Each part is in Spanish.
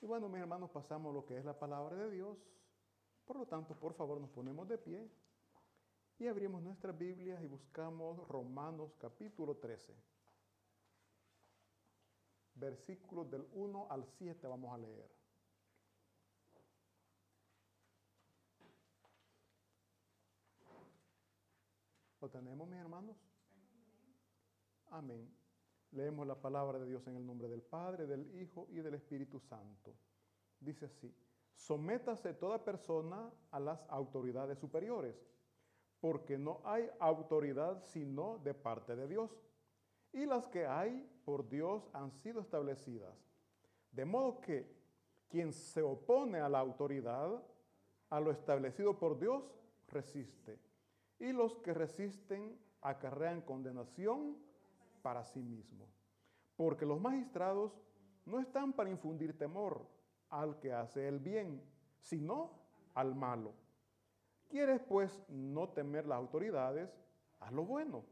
Y bueno, mis hermanos, pasamos lo que es la palabra de Dios. Por lo tanto, por favor, nos ponemos de pie y abrimos nuestras Biblias y buscamos Romanos capítulo 13. Versículos del 1 al 7 vamos a leer. ¿Lo tenemos, mis hermanos? Amén. Leemos la palabra de Dios en el nombre del Padre, del Hijo y del Espíritu Santo. Dice así, sométase toda persona a las autoridades superiores, porque no hay autoridad sino de parte de Dios, y las que hay por Dios han sido establecidas. De modo que quien se opone a la autoridad, a lo establecido por Dios, resiste y los que resisten acarrean condenación para sí mismos. Porque los magistrados no están para infundir temor al que hace el bien, sino al malo. ¿Quieres pues no temer las autoridades? Haz lo bueno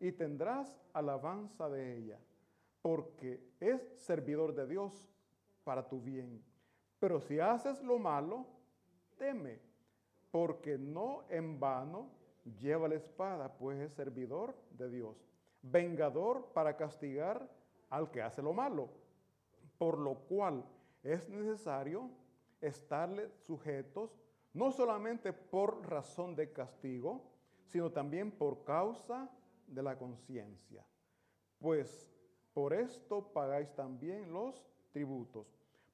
y tendrás alabanza de ella, porque es servidor de Dios para tu bien. Pero si haces lo malo, teme, porque no en vano lleva la espada, pues es servidor de Dios, vengador para castigar al que hace lo malo, por lo cual es necesario estarle sujetos, no solamente por razón de castigo, sino también por causa de la conciencia. Pues por esto pagáis también los tributos,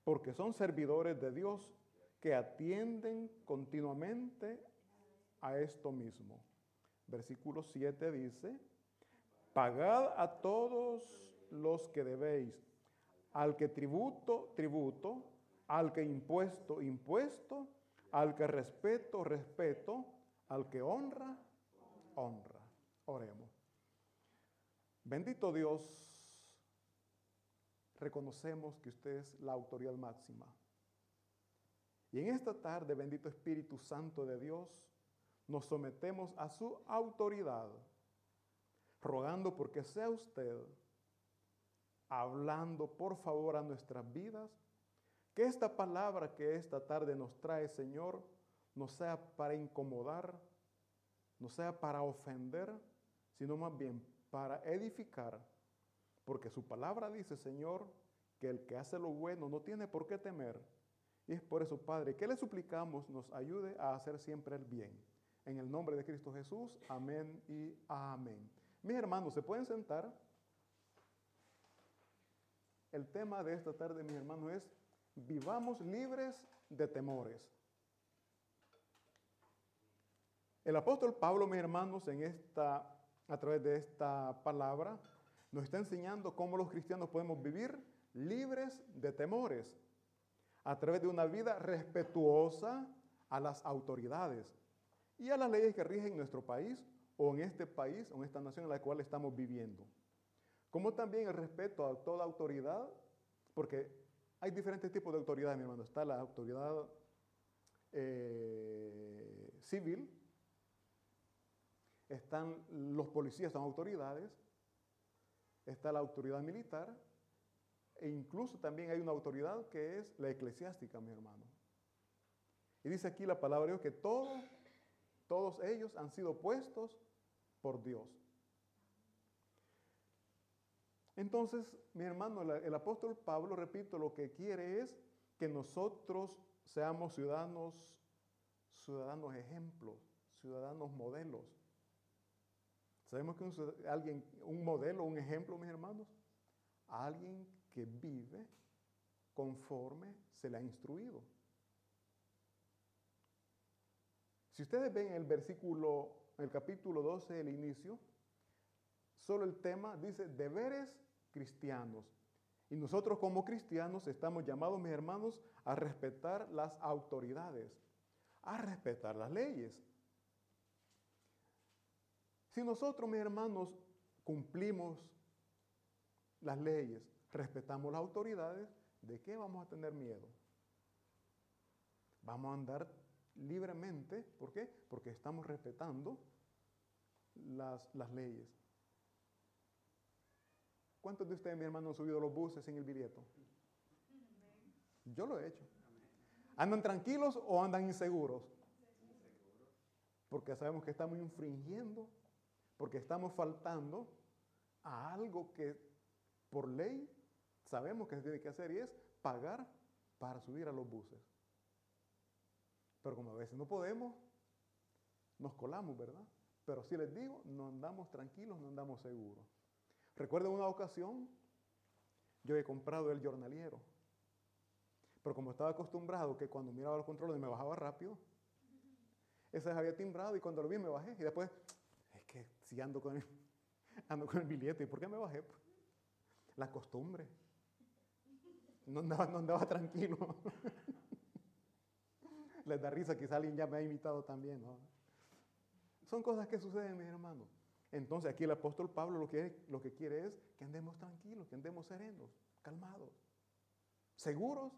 porque son servidores de Dios que atienden continuamente a esto mismo. Versículo 7 dice, pagad a todos los que debéis, al que tributo, tributo, al que impuesto, impuesto, al que respeto, respeto, al que honra, honra. Oremos. Bendito Dios, reconocemos que usted es la autoridad máxima. Y en esta tarde, bendito Espíritu Santo de Dios, nos sometemos a su autoridad, rogando porque sea usted hablando por favor a nuestras vidas, que esta palabra que esta tarde nos trae, Señor, no sea para incomodar, no sea para ofender, sino más bien para edificar, porque su palabra dice, Señor, que el que hace lo bueno no tiene por qué temer. Y es por eso, Padre, que le suplicamos nos ayude a hacer siempre el bien. En el nombre de Cristo Jesús, amén y amén. Mis hermanos, ¿se pueden sentar? El tema de esta tarde, mis hermanos, es vivamos libres de temores. El apóstol Pablo, mis hermanos, en esta, a través de esta palabra, nos está enseñando cómo los cristianos podemos vivir libres de temores a través de una vida respetuosa a las autoridades y a las leyes que rigen nuestro país o en este país o en esta nación en la cual estamos viviendo. Como también el respeto a toda autoridad, porque hay diferentes tipos de autoridad, mi hermano. Está la autoridad eh, civil, están los policías, son autoridades, está la autoridad militar, e incluso también hay una autoridad que es la eclesiástica, mi hermano. Y dice aquí la palabra de Dios que todo todos ellos han sido puestos por Dios. Entonces, mi hermano, el apóstol Pablo, repito, lo que quiere es que nosotros seamos ciudadanos, ciudadanos ejemplos, ciudadanos modelos. Sabemos que un, alguien, un modelo, un ejemplo, mis hermanos, alguien que vive conforme se le ha instruido. Si ustedes ven el versículo, el capítulo 12, el inicio, solo el tema dice deberes cristianos. Y nosotros como cristianos estamos llamados, mis hermanos, a respetar las autoridades, a respetar las leyes. Si nosotros, mis hermanos, cumplimos las leyes, respetamos las autoridades, ¿de qué vamos a tener miedo? Vamos a andar libremente. ¿Por qué? Porque estamos respetando las, las leyes. ¿Cuántos de ustedes, mi hermano, han subido los buses sin el billete? Yo lo he hecho. ¿Andan tranquilos o andan inseguros? Porque sabemos que estamos infringiendo, porque estamos faltando a algo que por ley sabemos que se tiene que hacer y es pagar para subir a los buses. Pero como a veces no podemos, nos colamos, ¿verdad? Pero si les digo, no andamos tranquilos, no andamos seguros. Recuerdo una ocasión, yo he comprado el jornaliero, pero como estaba acostumbrado que cuando miraba los controles me bajaba rápido, ese había timbrado y cuando lo vi me bajé y después, es que si ando con el, ando con el billete, ¿y por qué me bajé? La costumbre. No andaba, no andaba tranquilo. Les da risa, quizá alguien ya me ha invitado también. ¿no? Son cosas que suceden, mis hermanos. Entonces aquí el apóstol Pablo lo que, lo que quiere es que andemos tranquilos, que andemos serenos, calmados, seguros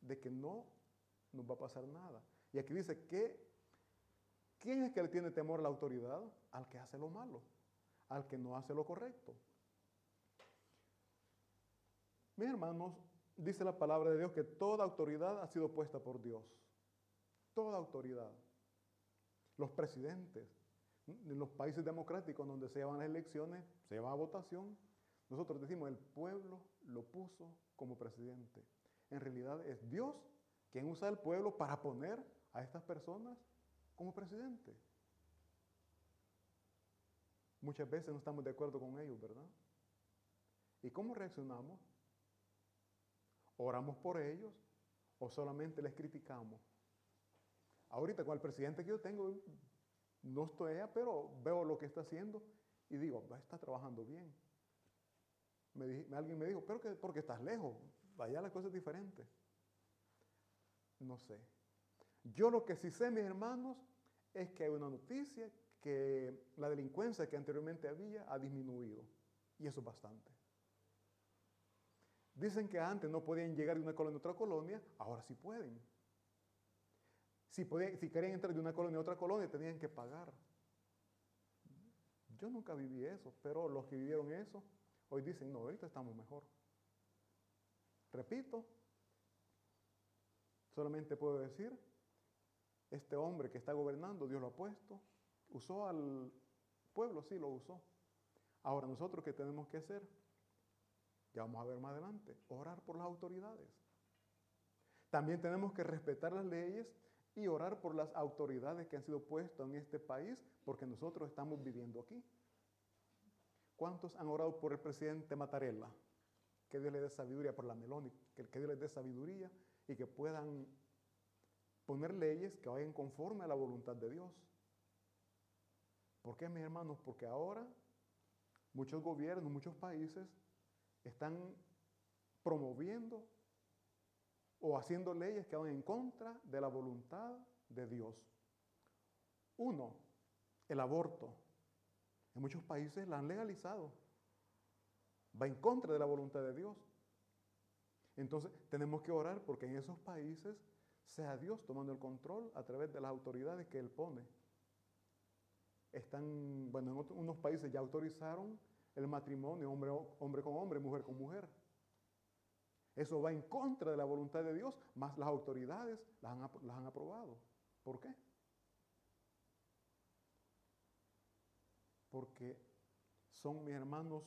de que no nos va a pasar nada. Y aquí dice que, ¿quién es que le tiene temor a la autoridad? Al que hace lo malo, al que no hace lo correcto. Mis hermanos, dice la palabra de Dios que toda autoridad ha sido puesta por Dios. Toda autoridad. Los presidentes, en los países democráticos donde se llevan las elecciones, se lleva a votación, nosotros decimos el pueblo lo puso como presidente. En realidad es Dios quien usa el pueblo para poner a estas personas como presidente. Muchas veces no estamos de acuerdo con ellos, ¿verdad? ¿Y cómo reaccionamos? ¿Oramos por ellos o solamente les criticamos? Ahorita con el presidente que yo tengo, no estoy allá, pero veo lo que está haciendo y digo, está trabajando bien. alguien me dijo, pero que porque estás lejos, vaya la cosa es diferente. No sé. Yo lo que sí sé, mis hermanos, es que hay una noticia que la delincuencia que anteriormente había ha disminuido. Y eso es bastante. Dicen que antes no podían llegar de una colonia a otra colonia, ahora sí pueden. Si, si querían entrar de una colonia a otra colonia, tenían que pagar. Yo nunca viví eso, pero los que vivieron eso, hoy dicen, no, ahorita estamos mejor. Repito, solamente puedo decir, este hombre que está gobernando, Dios lo ha puesto, usó al pueblo, sí lo usó. Ahora nosotros, ¿qué tenemos que hacer? Ya vamos a ver más adelante, orar por las autoridades. También tenemos que respetar las leyes y orar por las autoridades que han sido puestas en este país, porque nosotros estamos viviendo aquí. ¿Cuántos han orado por el presidente Mattarella? Que Dios le dé sabiduría por la Meloni, que, Dios les dé sabiduría y que puedan poner leyes que vayan conforme a la voluntad de Dios. ¿Por qué, mis hermanos? Porque ahora muchos gobiernos, muchos países están promoviendo o haciendo leyes que van en contra de la voluntad de Dios. Uno, el aborto. En muchos países la han legalizado. Va en contra de la voluntad de Dios. Entonces tenemos que orar porque en esos países sea Dios tomando el control a través de las autoridades que Él pone. Están, bueno, en unos países ya autorizaron el matrimonio hombre, hombre con hombre, mujer con mujer. Eso va en contra de la voluntad de Dios, más las autoridades las han, aprobado. ¿Por qué? Porque son mis hermanos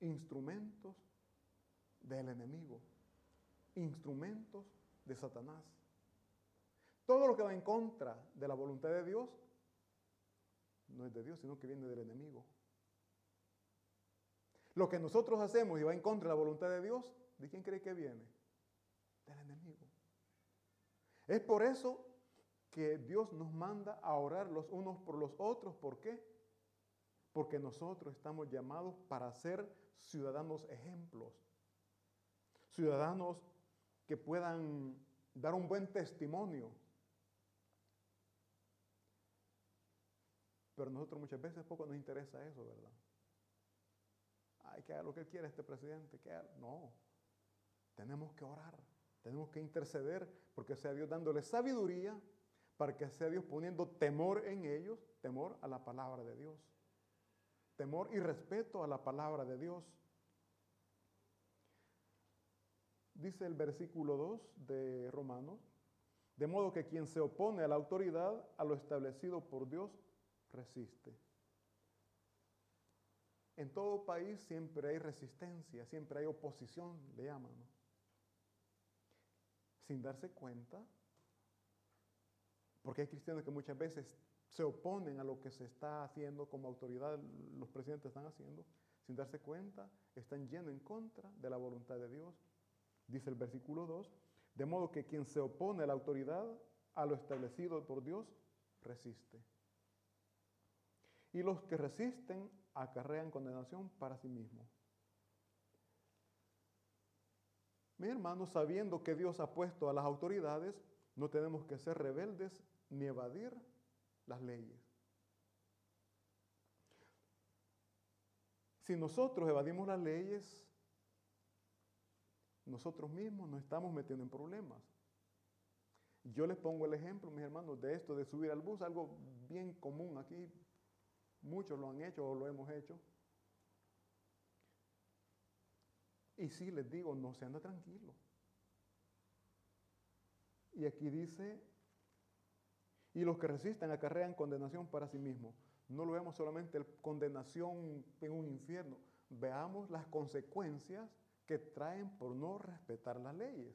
instrumentos del enemigo, instrumentos de Satanás. Todo lo que va en contra de la voluntad de Dios no es de Dios, sino que viene del enemigo. Lo que nosotros hacemos y va en contra de la voluntad de Dios, ¿de quién cree que viene? Del enemigo. Es por eso que Dios nos manda a orar los unos por los otros. ¿Por qué? Porque nosotros estamos llamados para ser ciudadanos ejemplos. Ciudadanos que puedan dar un buen testimonio. Pero nosotros muchas veces poco nos interesa eso, ¿verdad? Hay que haga lo que quiere este presidente, que No, tenemos que orar, tenemos que interceder, porque sea Dios dándole sabiduría, para que sea Dios poniendo temor en ellos, temor a la palabra de Dios. temor y respeto a la palabra de Dios. Dice el versículo 2 de Romanos, de modo que quien se opone a la autoridad, a lo establecido por Dios, resiste. En todo país siempre hay resistencia, siempre hay oposición, le llaman. Sin darse cuenta, porque hay cristianos que muchas veces se oponen a lo que se está haciendo como autoridad, los presidentes están haciendo, sin darse cuenta, están yendo en contra de la voluntad de Dios. Dice el versículo 2, de modo que quien se opone a la autoridad, a lo establecido por Dios, resiste. Y los que resisten acarrean condenación para sí mismos. Mis hermanos, sabiendo que Dios ha puesto a las autoridades, no tenemos que ser rebeldes ni evadir las leyes. Si nosotros evadimos las leyes, nosotros mismos nos estamos metiendo en problemas. Yo les pongo el ejemplo, mis hermanos, de esto, de subir al bus, algo bien común aquí, Muchos lo han hecho o lo hemos hecho. Y sí les digo, no se anda tranquilo. Y aquí dice, y los que resisten acarrean condenación para sí mismos. No lo vemos solamente condenación en un infierno, veamos las consecuencias que traen por no respetar las leyes.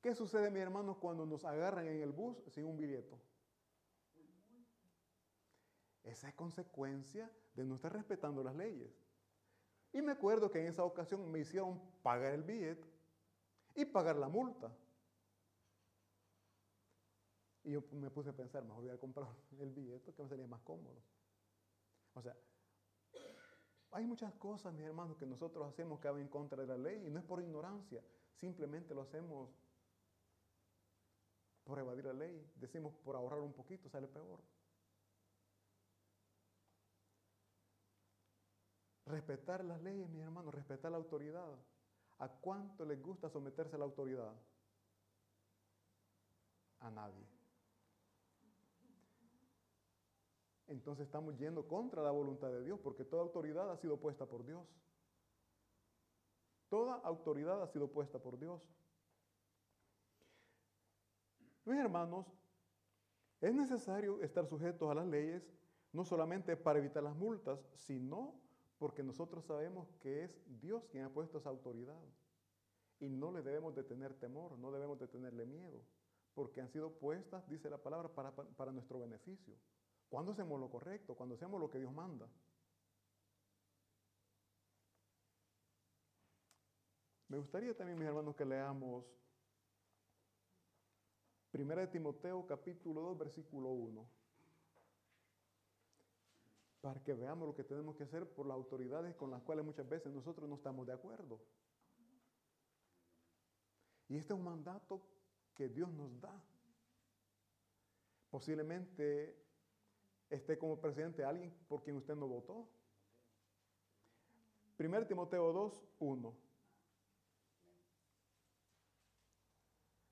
¿Qué sucede, mi hermano, cuando nos agarran en el bus sin un billete? Esa es consecuencia de no estar respetando las leyes. Y me acuerdo que en esa ocasión me hicieron pagar el billete y pagar la multa. Y yo me puse a pensar, mejor voy a comprar el billete que me sería más cómodo. O sea, hay muchas cosas, mis hermanos, que nosotros hacemos que van en contra de la ley y no es por ignorancia, simplemente lo hacemos por evadir la ley. Decimos por ahorrar un poquito, sale peor. Respetar las leyes, mi hermano, respetar la autoridad. ¿A cuánto les gusta someterse a la autoridad? A nadie. Entonces estamos yendo contra la voluntad de Dios, porque toda autoridad ha sido puesta por Dios. Toda autoridad ha sido puesta por Dios. Mis hermanos, es necesario estar sujetos a las leyes, no solamente para evitar las multas, sino porque nosotros sabemos que es Dios quien ha puesto esa autoridad. Y no le debemos de tener temor, no debemos de tenerle miedo, porque han sido puestas, dice la palabra, para, para nuestro beneficio. Cuando hacemos lo correcto, cuando hacemos lo que Dios manda. Me gustaría también, mis hermanos, que leamos 1 Timoteo capítulo 2, versículo 1 para que veamos lo que tenemos que hacer por las autoridades con las cuales muchas veces nosotros no estamos de acuerdo. Y este es un mandato que Dios nos da. Posiblemente esté como presidente alguien por quien usted no votó. 1 Timoteo 2, 1.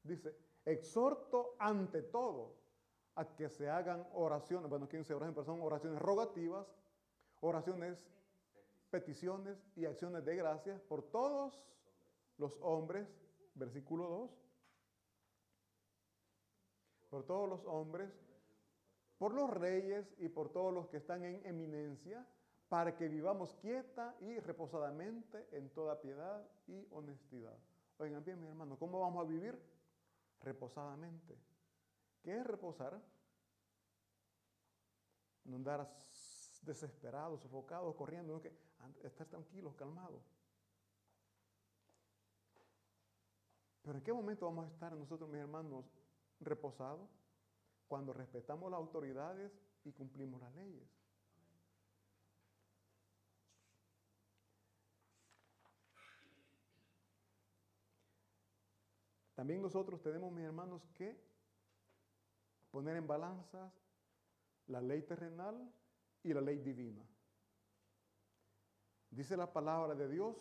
Dice, exhorto ante todo a que se hagan oraciones, bueno, aquí se oraciones, pero son oraciones rogativas, oraciones, peticiones y acciones de gracias por todos los hombres, versículo 2, por todos los hombres, por los reyes y por todos los que están en eminencia, para que vivamos quieta y reposadamente en toda piedad y honestidad. Oigan bien, mis hermanos, ¿cómo vamos a vivir? Reposadamente. ¿Qué es reposar? No andar desesperados, sofocados, corriendo, que estar tranquilos, calmados. Pero ¿en qué momento vamos a estar nosotros, mis hermanos, reposados? Cuando respetamos las autoridades y cumplimos las leyes. También nosotros tenemos, mis hermanos, que poner en balanzas la ley terrenal y la ley divina. Dice la palabra de Dios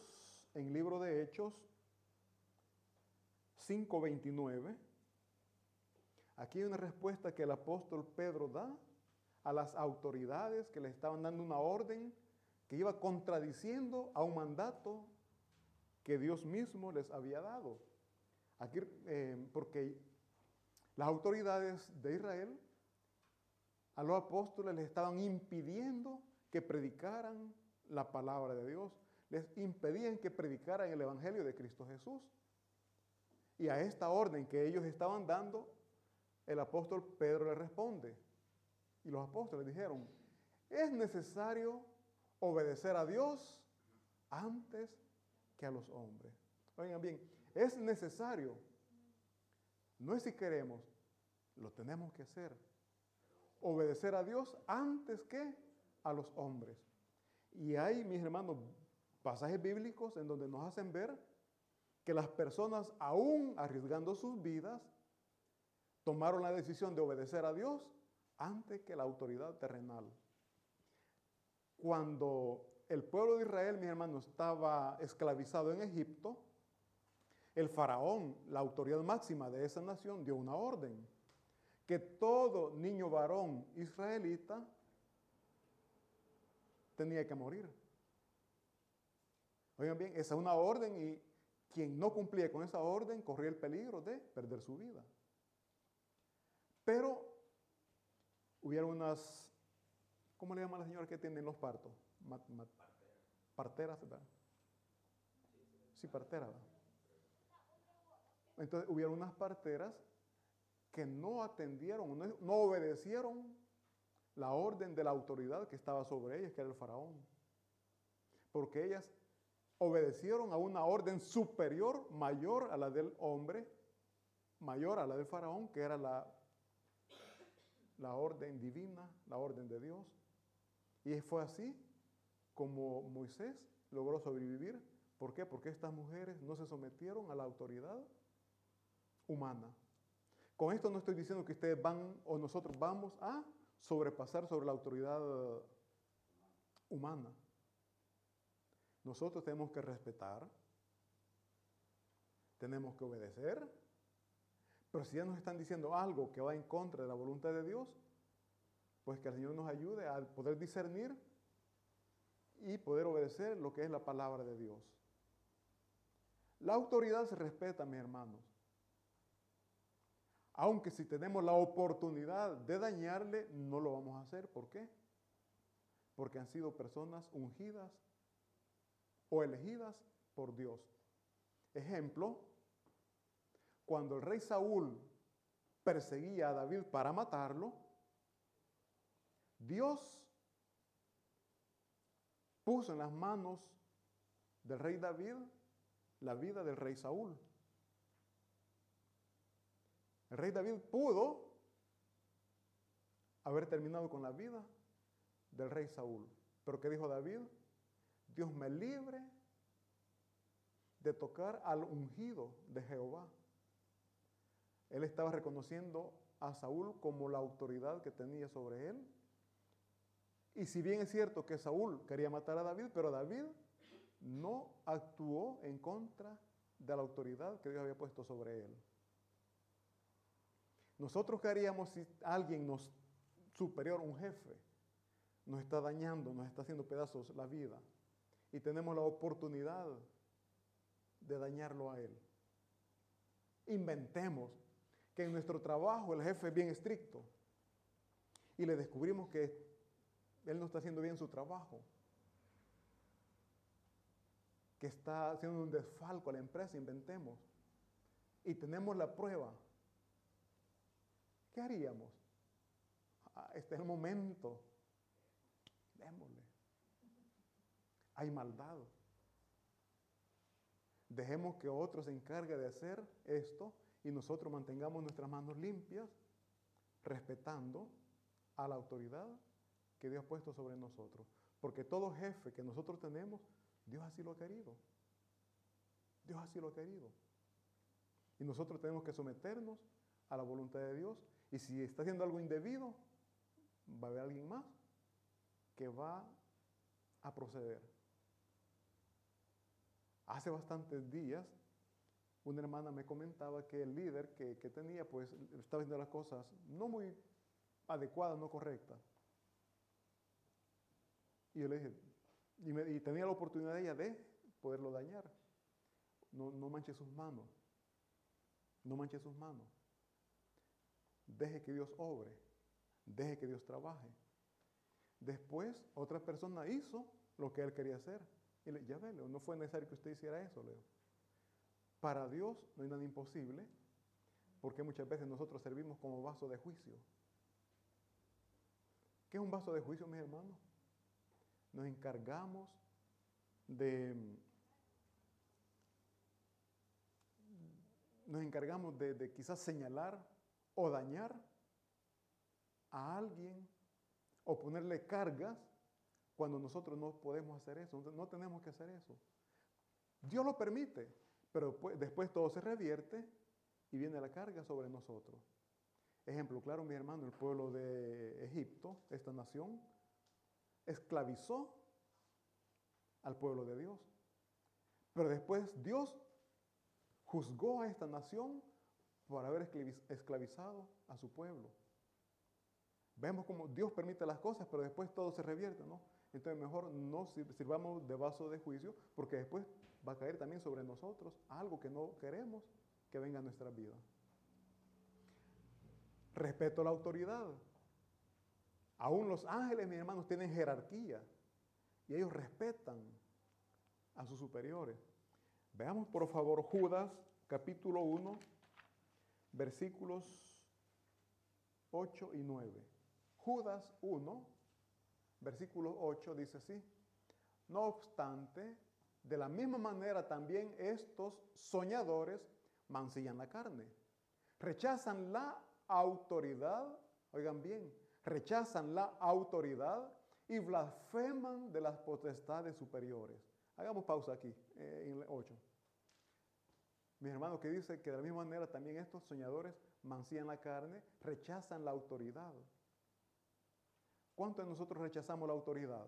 en el libro de Hechos 5:29. Aquí hay una respuesta que el apóstol Pedro da a las autoridades que le estaban dando una orden que iba contradiciendo a un mandato que Dios mismo les había dado. Aquí, eh, porque las autoridades de Israel a los apóstoles les estaban impidiendo que predicaran la palabra de Dios, les impedían que predicaran el Evangelio de Cristo Jesús. Y a esta orden que ellos estaban dando, el apóstol Pedro le responde. Y los apóstoles dijeron, es necesario obedecer a Dios antes que a los hombres. Oigan bien, es necesario. No es si queremos, lo tenemos que hacer. Obedecer a Dios antes que a los hombres. Y hay, mis hermanos, pasajes bíblicos en donde nos hacen ver que las personas, aún arriesgando sus vidas, tomaron la decisión de obedecer a Dios antes que la autoridad terrenal. Cuando el pueblo de Israel, mis hermanos, estaba esclavizado en Egipto, el faraón, la autoridad máxima de esa nación, dio una orden que todo niño varón israelita tenía que morir. Oigan bien, esa es una orden y quien no cumplía con esa orden corría el peligro de perder su vida. Pero hubieron unas, ¿cómo le llaman a la señora que tienen los partos? parteras, ¿verdad? Sí, parteras. Entonces hubieron unas parteras que no atendieron, no, obedecieron la orden de la autoridad que estaba sobre ellas, que era el faraón. Porque ellas obedecieron a una orden superior, mayor a la del hombre, mayor a la del faraón, que era la, la orden divina, la orden de Dios. Y fue así como Moisés logró sobrevivir. ¿Por qué? Porque estas mujeres no se sometieron a la autoridad humana. Con esto no estoy diciendo que ustedes van o nosotros vamos a sobrepasar sobre la autoridad humana. Nosotros tenemos que respetar, tenemos que obedecer, pero si ya nos están diciendo algo que va en contra de la voluntad de Dios, pues que el Señor nos ayude a poder discernir y poder obedecer lo que es la palabra de Dios. La autoridad se respeta, mis hermanos. Aunque si tenemos la oportunidad de dañarle, no lo vamos a hacer. ¿Por qué? Porque han sido personas ungidas o elegidas por Dios. Ejemplo, cuando el rey Saúl perseguía a David para matarlo, Dios puso en las manos del rey David la vida del rey Saúl. El rey David pudo haber terminado con la vida del rey Saúl. Pero ¿qué dijo David? Dios me libre de tocar al ungido de Jehová. Él estaba reconociendo a Saúl como la autoridad que tenía sobre él. Y si bien es cierto que Saúl quería matar a David, pero David no actuó en contra de la autoridad que Dios había puesto sobre él. Nosotros qué haríamos si alguien nos superior, un jefe, nos está dañando, nos está haciendo pedazos la vida y tenemos la oportunidad de dañarlo a él. Inventemos que en nuestro trabajo el jefe es bien estricto y le descubrimos que él no está haciendo bien su trabajo, que está haciendo un desfalco a la empresa, inventemos. Y tenemos la prueba. ¿Qué haríamos? Ah, este es el momento. Démosle hay maldad. Dejemos que otro se encargue de hacer esto y nosotros mantengamos nuestras manos limpias, respetando a la autoridad que Dios ha puesto sobre nosotros. Porque todo jefe que nosotros tenemos, Dios así lo ha querido. Dios así lo ha querido. Y nosotros tenemos que someternos a la voluntad de Dios. Y si está haciendo algo indebido, va a haber alguien más que va a proceder. Hace bastantes días, una hermana me comentaba que el líder que, tenía, pues, estaba haciendo las cosas no muy adecuadas, no correctas. Y yo le dije, y, tenía la oportunidad ella de poderlo dañar. No, no manche sus manos. No manche sus manos. Deje que Dios obre. Deje que Dios trabaje. Después, otra persona hizo lo que él quería hacer. Y le, ya ve, Leo, no fue necesario que usted hiciera eso, Leo. Para Dios no hay nada imposible, porque muchas veces nosotros servimos como vaso de juicio. ¿Qué es un vaso de juicio, mis hermanos? Nos encargamos de nos encargamos de, de, quizás señalar o dañar a alguien o ponerle cargas cuando nosotros no podemos hacer eso. No tenemos que hacer eso. Dios lo permite, pero después, todo se revierte y viene la carga sobre nosotros. Ejemplo claro, mi hermano, el pueblo de Egipto, esta nación, esclavizó al pueblo de Dios. Pero después Dios juzgó a esta nación por haber esclavizado a su pueblo. Vemos como Dios permite las cosas, pero después todo se revierte, ¿no? Entonces mejor no sirvamos de vaso de juicio, porque después va a caer también sobre nosotros algo que no queremos que venga a nuestra vida. Respeto a la autoridad. Aún los ángeles, mis hermanos, tienen jerarquía y ellos respetan a sus superiores. Veamos por favor Judas capítulo 1, versículos 8 y 9. Judas 1, versículo 8 dice así, no obstante, de la misma manera también estos soñadores mancillan la carne, rechazan la autoridad, oigan bien, rechazan la autoridad y blasfeman de las potestades superiores. Hagamos pausa aquí, eh, en el 8. Mi hermano que dice que de la misma manera también estos soñadores mancillan la carne, rechazan la autoridad. ¿Cuántos de nosotros rechazamos la autoridad?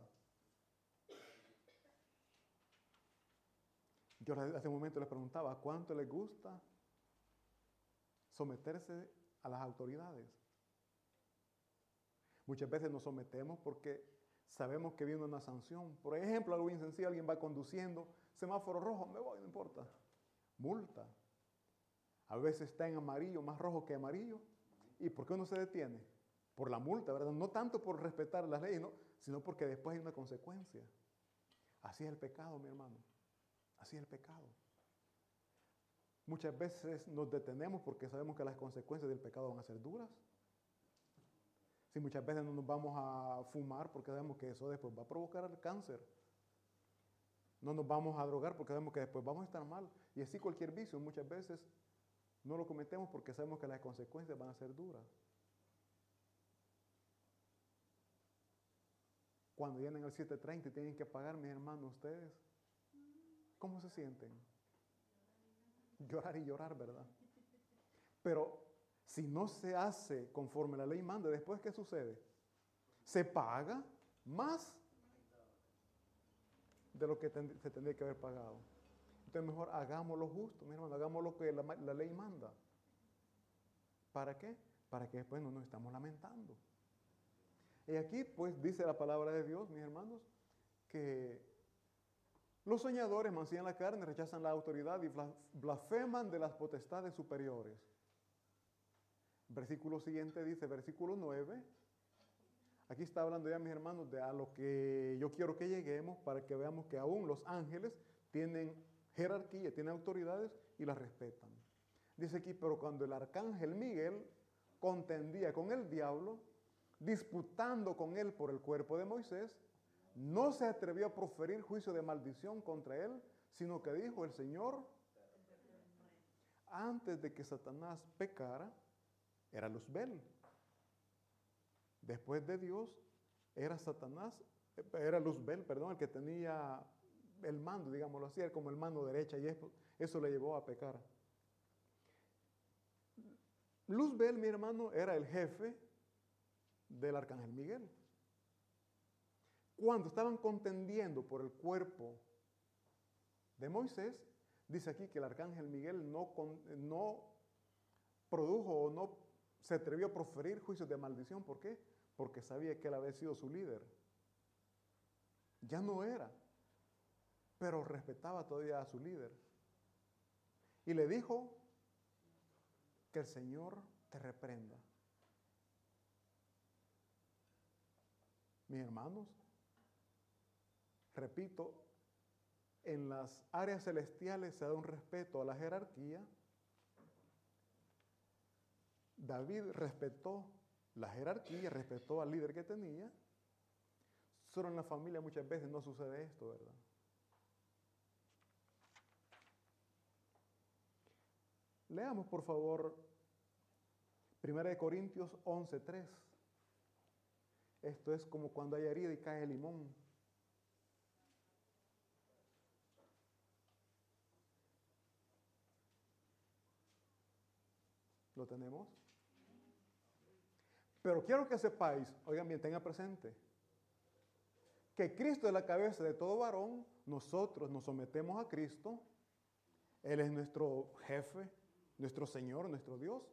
Yo hace un momento les preguntaba, ¿cuánto les gusta someterse a las autoridades? Muchas veces nos sometemos porque sabemos que viene una sanción. Por ejemplo, algo insencillo, alguien va conduciendo, semáforo rojo, me voy, no importa. Multa. A veces está en amarillo, más rojo que amarillo. ¿Y por qué uno se detiene? por la multa, ¿verdad? No tanto por respetar las leyes, sino porque después hay una consecuencia. Así es el pecado, mi hermano. Así es el pecado. Muchas veces nos detenemos porque sabemos que las consecuencias del pecado van a ser duras. Si muchas veces no nos vamos a fumar porque sabemos que eso después va a provocar el cáncer. No nos vamos a drogar porque sabemos que después vamos a estar mal. Y así cualquier vicio muchas veces no lo cometemos porque sabemos que las consecuencias van a ser duras. Cuando vienen al 7.30 y tienen que pagar, mis hermanos, ustedes, ¿cómo se sienten? Llorar y llorar, ¿verdad? Pero si no se hace conforme la ley manda, después ¿qué sucede? Se paga más de lo que se tendría que haber pagado. Entonces mejor hagamos lo justo, mi hermano, hagamos lo que la, ley manda. ¿Para qué? Para que después no nos estamos lamentando. Y aquí pues dice la palabra de Dios, mis hermanos, que los soñadores mancillan la carne, rechazan la autoridad y blasfeman de las potestades superiores. Versículo siguiente dice, versículo 9, aquí está hablando ya mis hermanos de a lo que yo quiero que lleguemos para que veamos que aún los ángeles tienen jerarquía, tienen autoridades y las respetan. Dice aquí, pero cuando el arcángel Miguel contendía con el diablo, disputando con él por el cuerpo de Moisés, no se atrevió a proferir juicio de maldición contra él, sino que dijo el Señor, antes de que Satanás pecara, era Luzbel. Después de Dios, era Satanás, era Luzbel, perdón, el que tenía el mando, digámoslo así, como el mando derecha, y eso, eso le llevó a pecar. Luzbel, mi hermano, era el jefe del arcángel Miguel. Cuando estaban contendiendo por el cuerpo de Moisés, dice aquí que el arcángel Miguel no, no produjo o no se atrevió a proferir juicios de maldición. ¿Por qué? Porque sabía que él había sido su líder. Ya no era, pero respetaba todavía a su líder. Y le dijo que el Señor te reprenda. Mis hermanos, repito, en las áreas celestiales se da un respeto a la jerarquía. David respetó la jerarquía, respetó al líder que tenía. Solo en la familia muchas veces no sucede esto, ¿verdad? Leamos por favor 1 Corintios 11:3. Esto es como cuando hay herida y cae el limón. ¿Lo tenemos? Pero quiero que sepáis, oigan bien, tenga presente, que Cristo es la cabeza de todo varón, nosotros nos sometemos a Cristo, Él es nuestro jefe, nuestro Señor, nuestro Dios.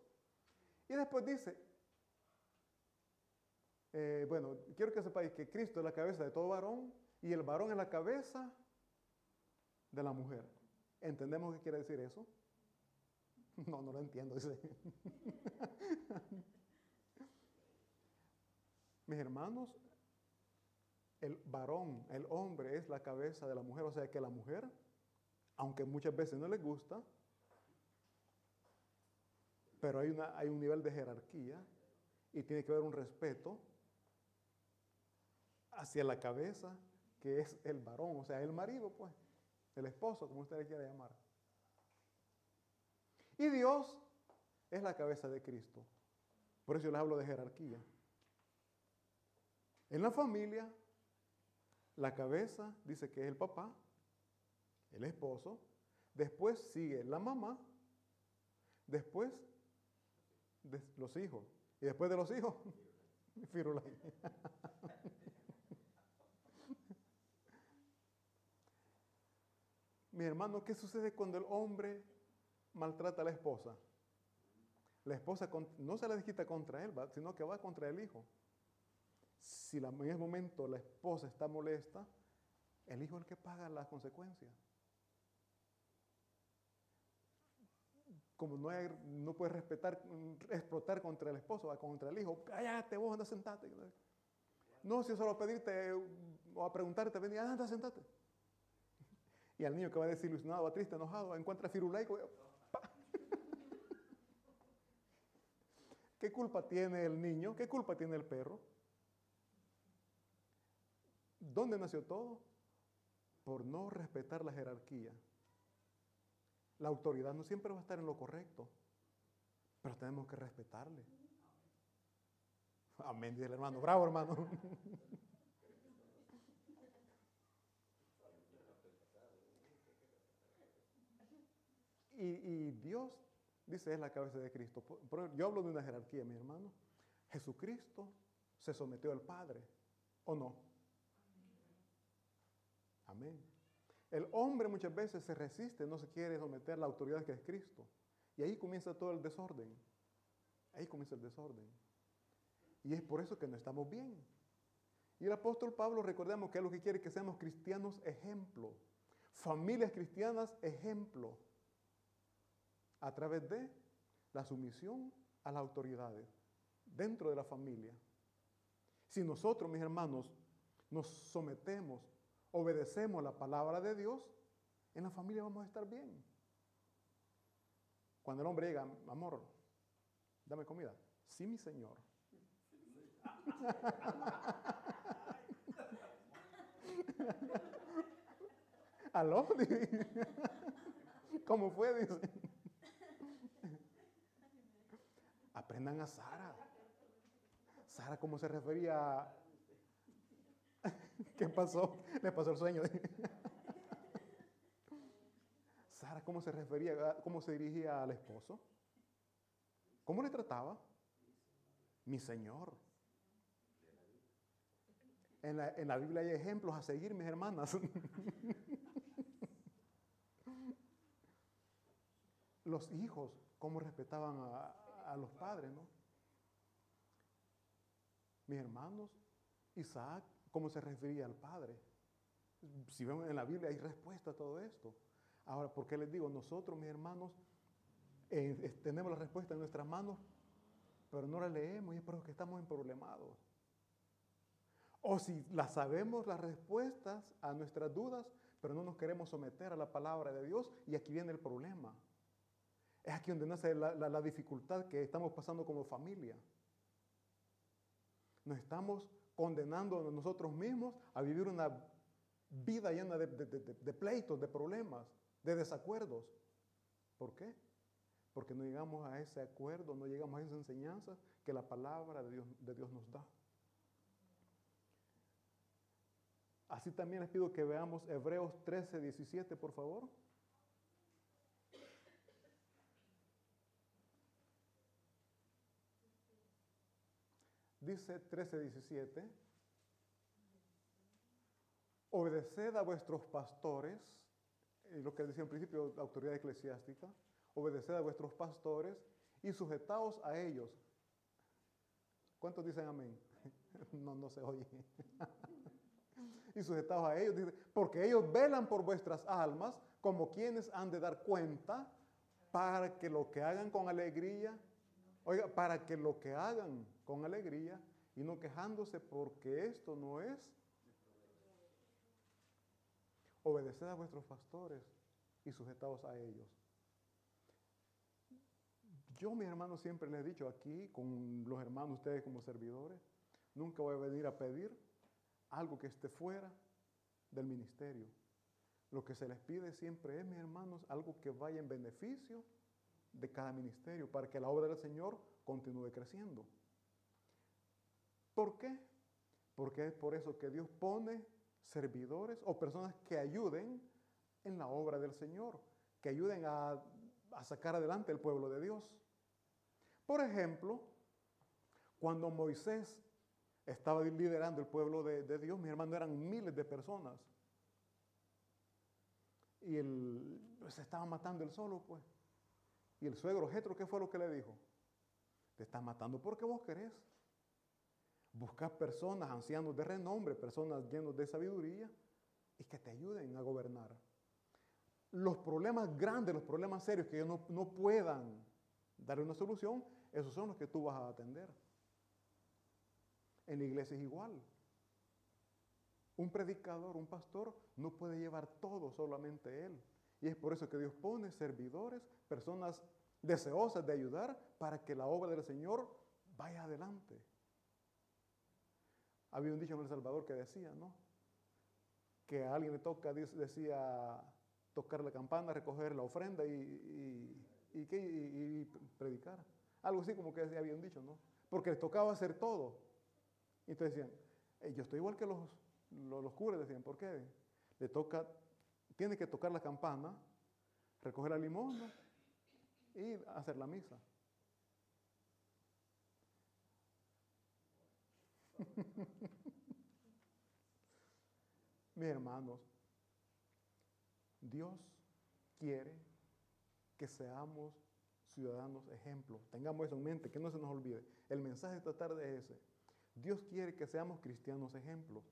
Y después dice, eh, bueno, quiero que sepáis que Cristo es la cabeza de todo varón y el varón es la cabeza de la mujer. ¿Entendemos qué quiere decir eso? No, no lo entiendo. Mis hermanos, el varón, el hombre es la cabeza de la mujer, o sea que la mujer, aunque muchas veces no le gusta, pero hay, una, hay un nivel de jerarquía y tiene que haber un respeto hacia la cabeza que es el varón, o sea, el marido, pues, el esposo, como usted le quiera llamar. Y Dios es la cabeza de Cristo. Por eso yo les hablo de jerarquía. En la familia, la cabeza dice que es el papá, el esposo, después sigue la mamá, después los hijos, y después de los hijos, Firulay. Mi hermano, ¿qué sucede cuando el hombre maltrata a la esposa? La esposa no se la desquita contra él, sino que va contra el hijo. Si en ese momento la esposa está molesta, el hijo es el que paga las consecuencias. Como no, puedes respetar, explotar contra el esposo, contra el hijo, cállate, vos anda sentate. No, si es solo a pedirte o a preguntarte, ven, anda sentate. Y al niño que va desilusionado, va triste, enojado, encuentra firulaico. ¿Qué culpa tiene el niño? ¿Qué culpa tiene el perro? ¿Dónde nació todo? Por no respetar la jerarquía. La autoridad no siempre va a estar en lo correcto, pero tenemos que respetarle. Amén, dice el hermano. Bravo, hermano. Y, Dios, dice, es la cabeza de Cristo. Yo hablo de una jerarquía, mi hermano. Jesucristo se sometió al Padre, ¿o no? Amén. El hombre muchas veces se resiste, no se quiere someter a la autoridad que es Cristo. Y ahí comienza todo el desorden. Ahí comienza el desorden. Y es por eso que no estamos bien. Y el apóstol Pablo, recordemos que es lo que quiere que seamos cristianos ejemplo. Familias cristianas ejemplo. A través de la sumisión a las autoridades dentro de la familia. Si nosotros, mis hermanos, nos sometemos obedecemos la palabra de Dios, en la familia vamos a estar bien. Cuando el hombre llega, amor, dame comida. Sí, mi Señor. ¿Aló? ¿Cómo fue? Dice. Aprendan a Sara. Sara, ¿cómo se refería ¿Qué pasó? Le pasó el sueño. Sara, ¿cómo se refería, cómo se dirigía al esposo? ¿Cómo le trataba? Mi Señor. En la, en la Biblia hay ejemplos a seguir, mis hermanas. los hijos, cómo respetaban a, a, los padres, ¿no? Mis hermanos, Isaac cómo se refería al Padre. Si vemos en la Biblia hay respuesta a todo esto. Ahora, ¿por qué les digo? Nosotros, mis hermanos, eh, tenemos la respuesta en nuestras manos, pero no la leemos y es por eso que estamos en problemados. O si la sabemos las respuestas a nuestras dudas, pero no nos queremos someter a la palabra de Dios y aquí viene el problema. Es aquí donde nace la, la dificultad que estamos pasando como familia. Nos estamos condenando a nosotros mismos a vivir una vida llena de, pleitos, de problemas, de desacuerdos. ¿Por qué? Porque no llegamos a ese acuerdo, no llegamos a esa enseñanza que la palabra de Dios, de Dios nos da. Así también les pido que veamos Hebreos 13, 17, por favor. Dice 13, 17. Obedeced a vuestros pastores, lo que decía en principio la autoridad eclesiástica, obedeced a vuestros pastores y sujetaos a ellos. ¿Cuántos dicen amén? no, no se oye. y sujetaos a ellos, dice, porque ellos velan por vuestras almas como quienes han de dar cuenta para que lo que hagan con alegría, oiga, para que lo que hagan con alegría y no quejándose porque esto no es obedeced a vuestros pastores y sujetaos a ellos. Yo, mi hermano, siempre les he dicho aquí, con los hermanos, ustedes como servidores, nunca voy a venir a pedir algo que esté fuera del ministerio. Lo que se les pide siempre es, mis hermanos, algo que vaya en beneficio de cada ministerio para que la obra del Señor continúe creciendo. ¿Por qué? Porque es por eso que Dios pone servidores o personas que ayuden en la obra del Señor, que ayuden a, sacar adelante el pueblo de Dios. Por ejemplo, cuando Moisés estaba liderando el pueblo de, Dios, mi hermano, eran miles de personas. Y él se estaba matando él solo, pues. Y el suegro Jetro, ¿qué fue lo que le dijo? Te estás matando porque vos querés. Buscar personas, ancianos de renombre, personas llenos de sabiduría y que te ayuden a gobernar. Los problemas grandes, los problemas serios que ellos no, no puedan dar una solución, esos son los que tú vas a atender. En la iglesia es igual. Un predicador, un pastor, no puede llevar todo solamente él. Y es por eso que Dios pone servidores, personas deseosas de ayudar para que la obra del Señor vaya adelante. Había un dicho en El Salvador que decía, ¿no? Que a alguien le toca, decía, tocar la campana, recoger la ofrenda y, y, predicar. Algo así como que había un dicho, ¿no? Porque les tocaba hacer todo. Y entonces decían, yo estoy igual que los, los, los curas, decían, ¿por qué? Le toca, tiene que tocar la campana, recoger la limosna y hacer la misa. Mis hermanos, Dios quiere que seamos ciudadanos ejemplos. Tengamos eso en mente, que no se nos olvide. El mensaje de esta tarde es ese. Dios quiere que seamos cristianos ejemplos.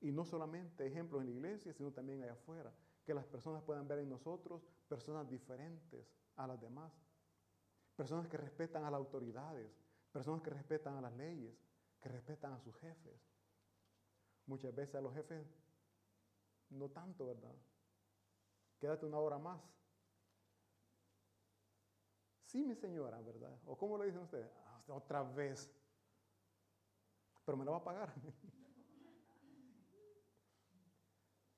Y no solamente ejemplos en la iglesia, sino también allá afuera. Que las personas puedan ver en nosotros personas diferentes a las demás. Personas que respetan a las autoridades, personas que respetan a las leyes, que respetan a sus jefes. Muchas veces a los jefes no tanto, ¿verdad? Quédate una hora más. Sí, mi señora, ¿verdad? ¿O cómo le dicen ustedes? Ah, otra vez. Pero me la va a pagar.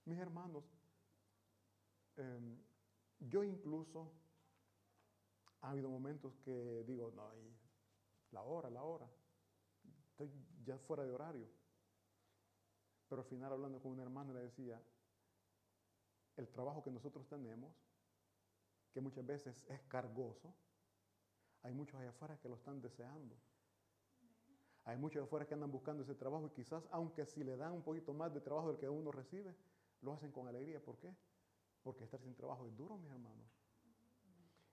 Mis hermanos, em, yo incluso ha habido momentos que digo, no, la hora, la hora estoy ya fuera de horario. Pero al final hablando con una hermana le decía, el trabajo que nosotros tenemos, que muchas veces es cargoso, hay muchos allá afuera que lo están deseando. Hay muchos afuera que andan buscando ese trabajo y quizás, aunque si le dan un poquito más de trabajo del que uno recibe, lo hacen con alegría. ¿Por qué? Porque estar sin trabajo es duro, mis hermanos.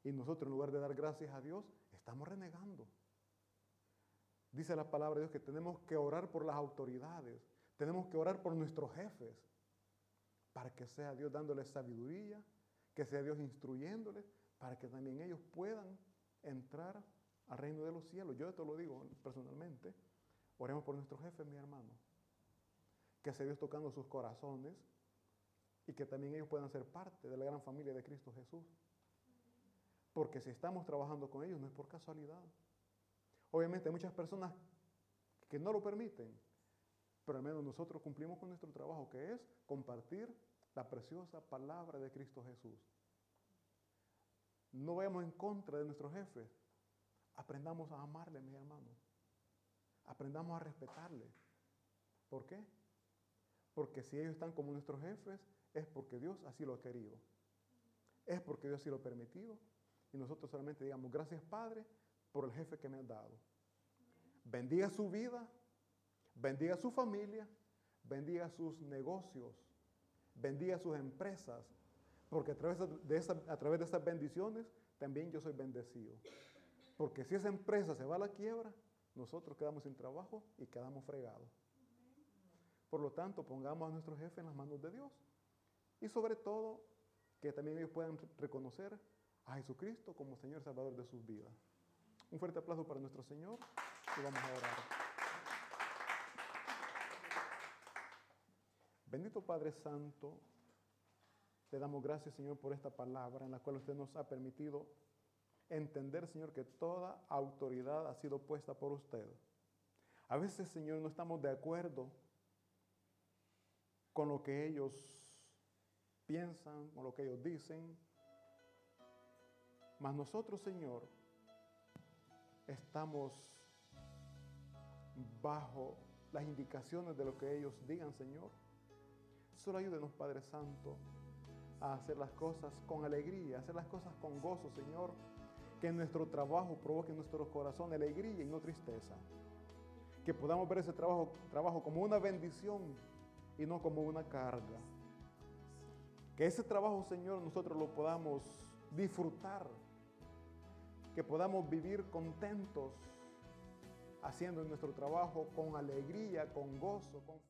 Y nosotros en lugar de dar gracias a Dios, estamos renegando. Dice la palabra de Dios que tenemos que orar por las autoridades, tenemos que orar por nuestros jefes. para que sea Dios dándoles sabiduría, que sea Dios instruyéndoles, para que también ellos puedan entrar al reino de los cielos. Yo esto lo digo personalmente. Oremos por nuestros jefes, mi hermano. Que sea Dios tocando sus corazones y que también ellos puedan ser parte de la gran familia de Cristo Jesús. Porque si estamos trabajando con ellos no es por casualidad. Obviamente hay muchas personas que no lo permiten, pero al menos nosotros cumplimos con nuestro trabajo, que es compartir la preciosa palabra de Cristo Jesús. No vayamos en contra de nuestros jefes. Aprendamos a amarle, mis hermanos. Aprendamos a respetarle. ¿Por qué? Porque si ellos están como nuestros jefes, es porque Dios así lo ha querido. Es porque Dios así lo ha permitido. Y nosotros solamente digamos, gracias Padre por el jefe que me has dado. Bendiga su vida, bendiga su familia, bendiga sus negocios, bendiga sus empresas, porque a través de, a través de esas bendiciones también yo soy bendecido. Porque si esa empresa se va a la quiebra, nosotros quedamos sin trabajo y quedamos fregados. Por lo tanto, pongamos a nuestro jefe en las manos de Dios. Y sobre todo, que también ellos puedan reconocer a Jesucristo como Señor Salvador de sus vidas. Un fuerte aplauso para nuestro Señor y vamos a orar. Bendito Padre Santo, le damos gracias, Señor, por esta palabra en la cual usted nos ha permitido entender, Señor, que toda autoridad ha sido puesta por usted. A veces, Señor, no estamos de acuerdo con lo que ellos piensan, con lo que ellos dicen, mas nosotros, Señor, estamos bajo las indicaciones de lo que ellos digan, Señor. Solo ayúdenos, Padre Santo, a hacer las cosas con alegría, a hacer las cosas con gozo, Señor. Que nuestro trabajo provoque en nuestro corazón alegría y no tristeza. Que podamos ver ese trabajo como una bendición y no como una carga. Que ese trabajo, Señor, nosotros lo podamos disfrutar. Que podamos vivir contentos haciendo nuestro trabajo con alegría, con gozo, con...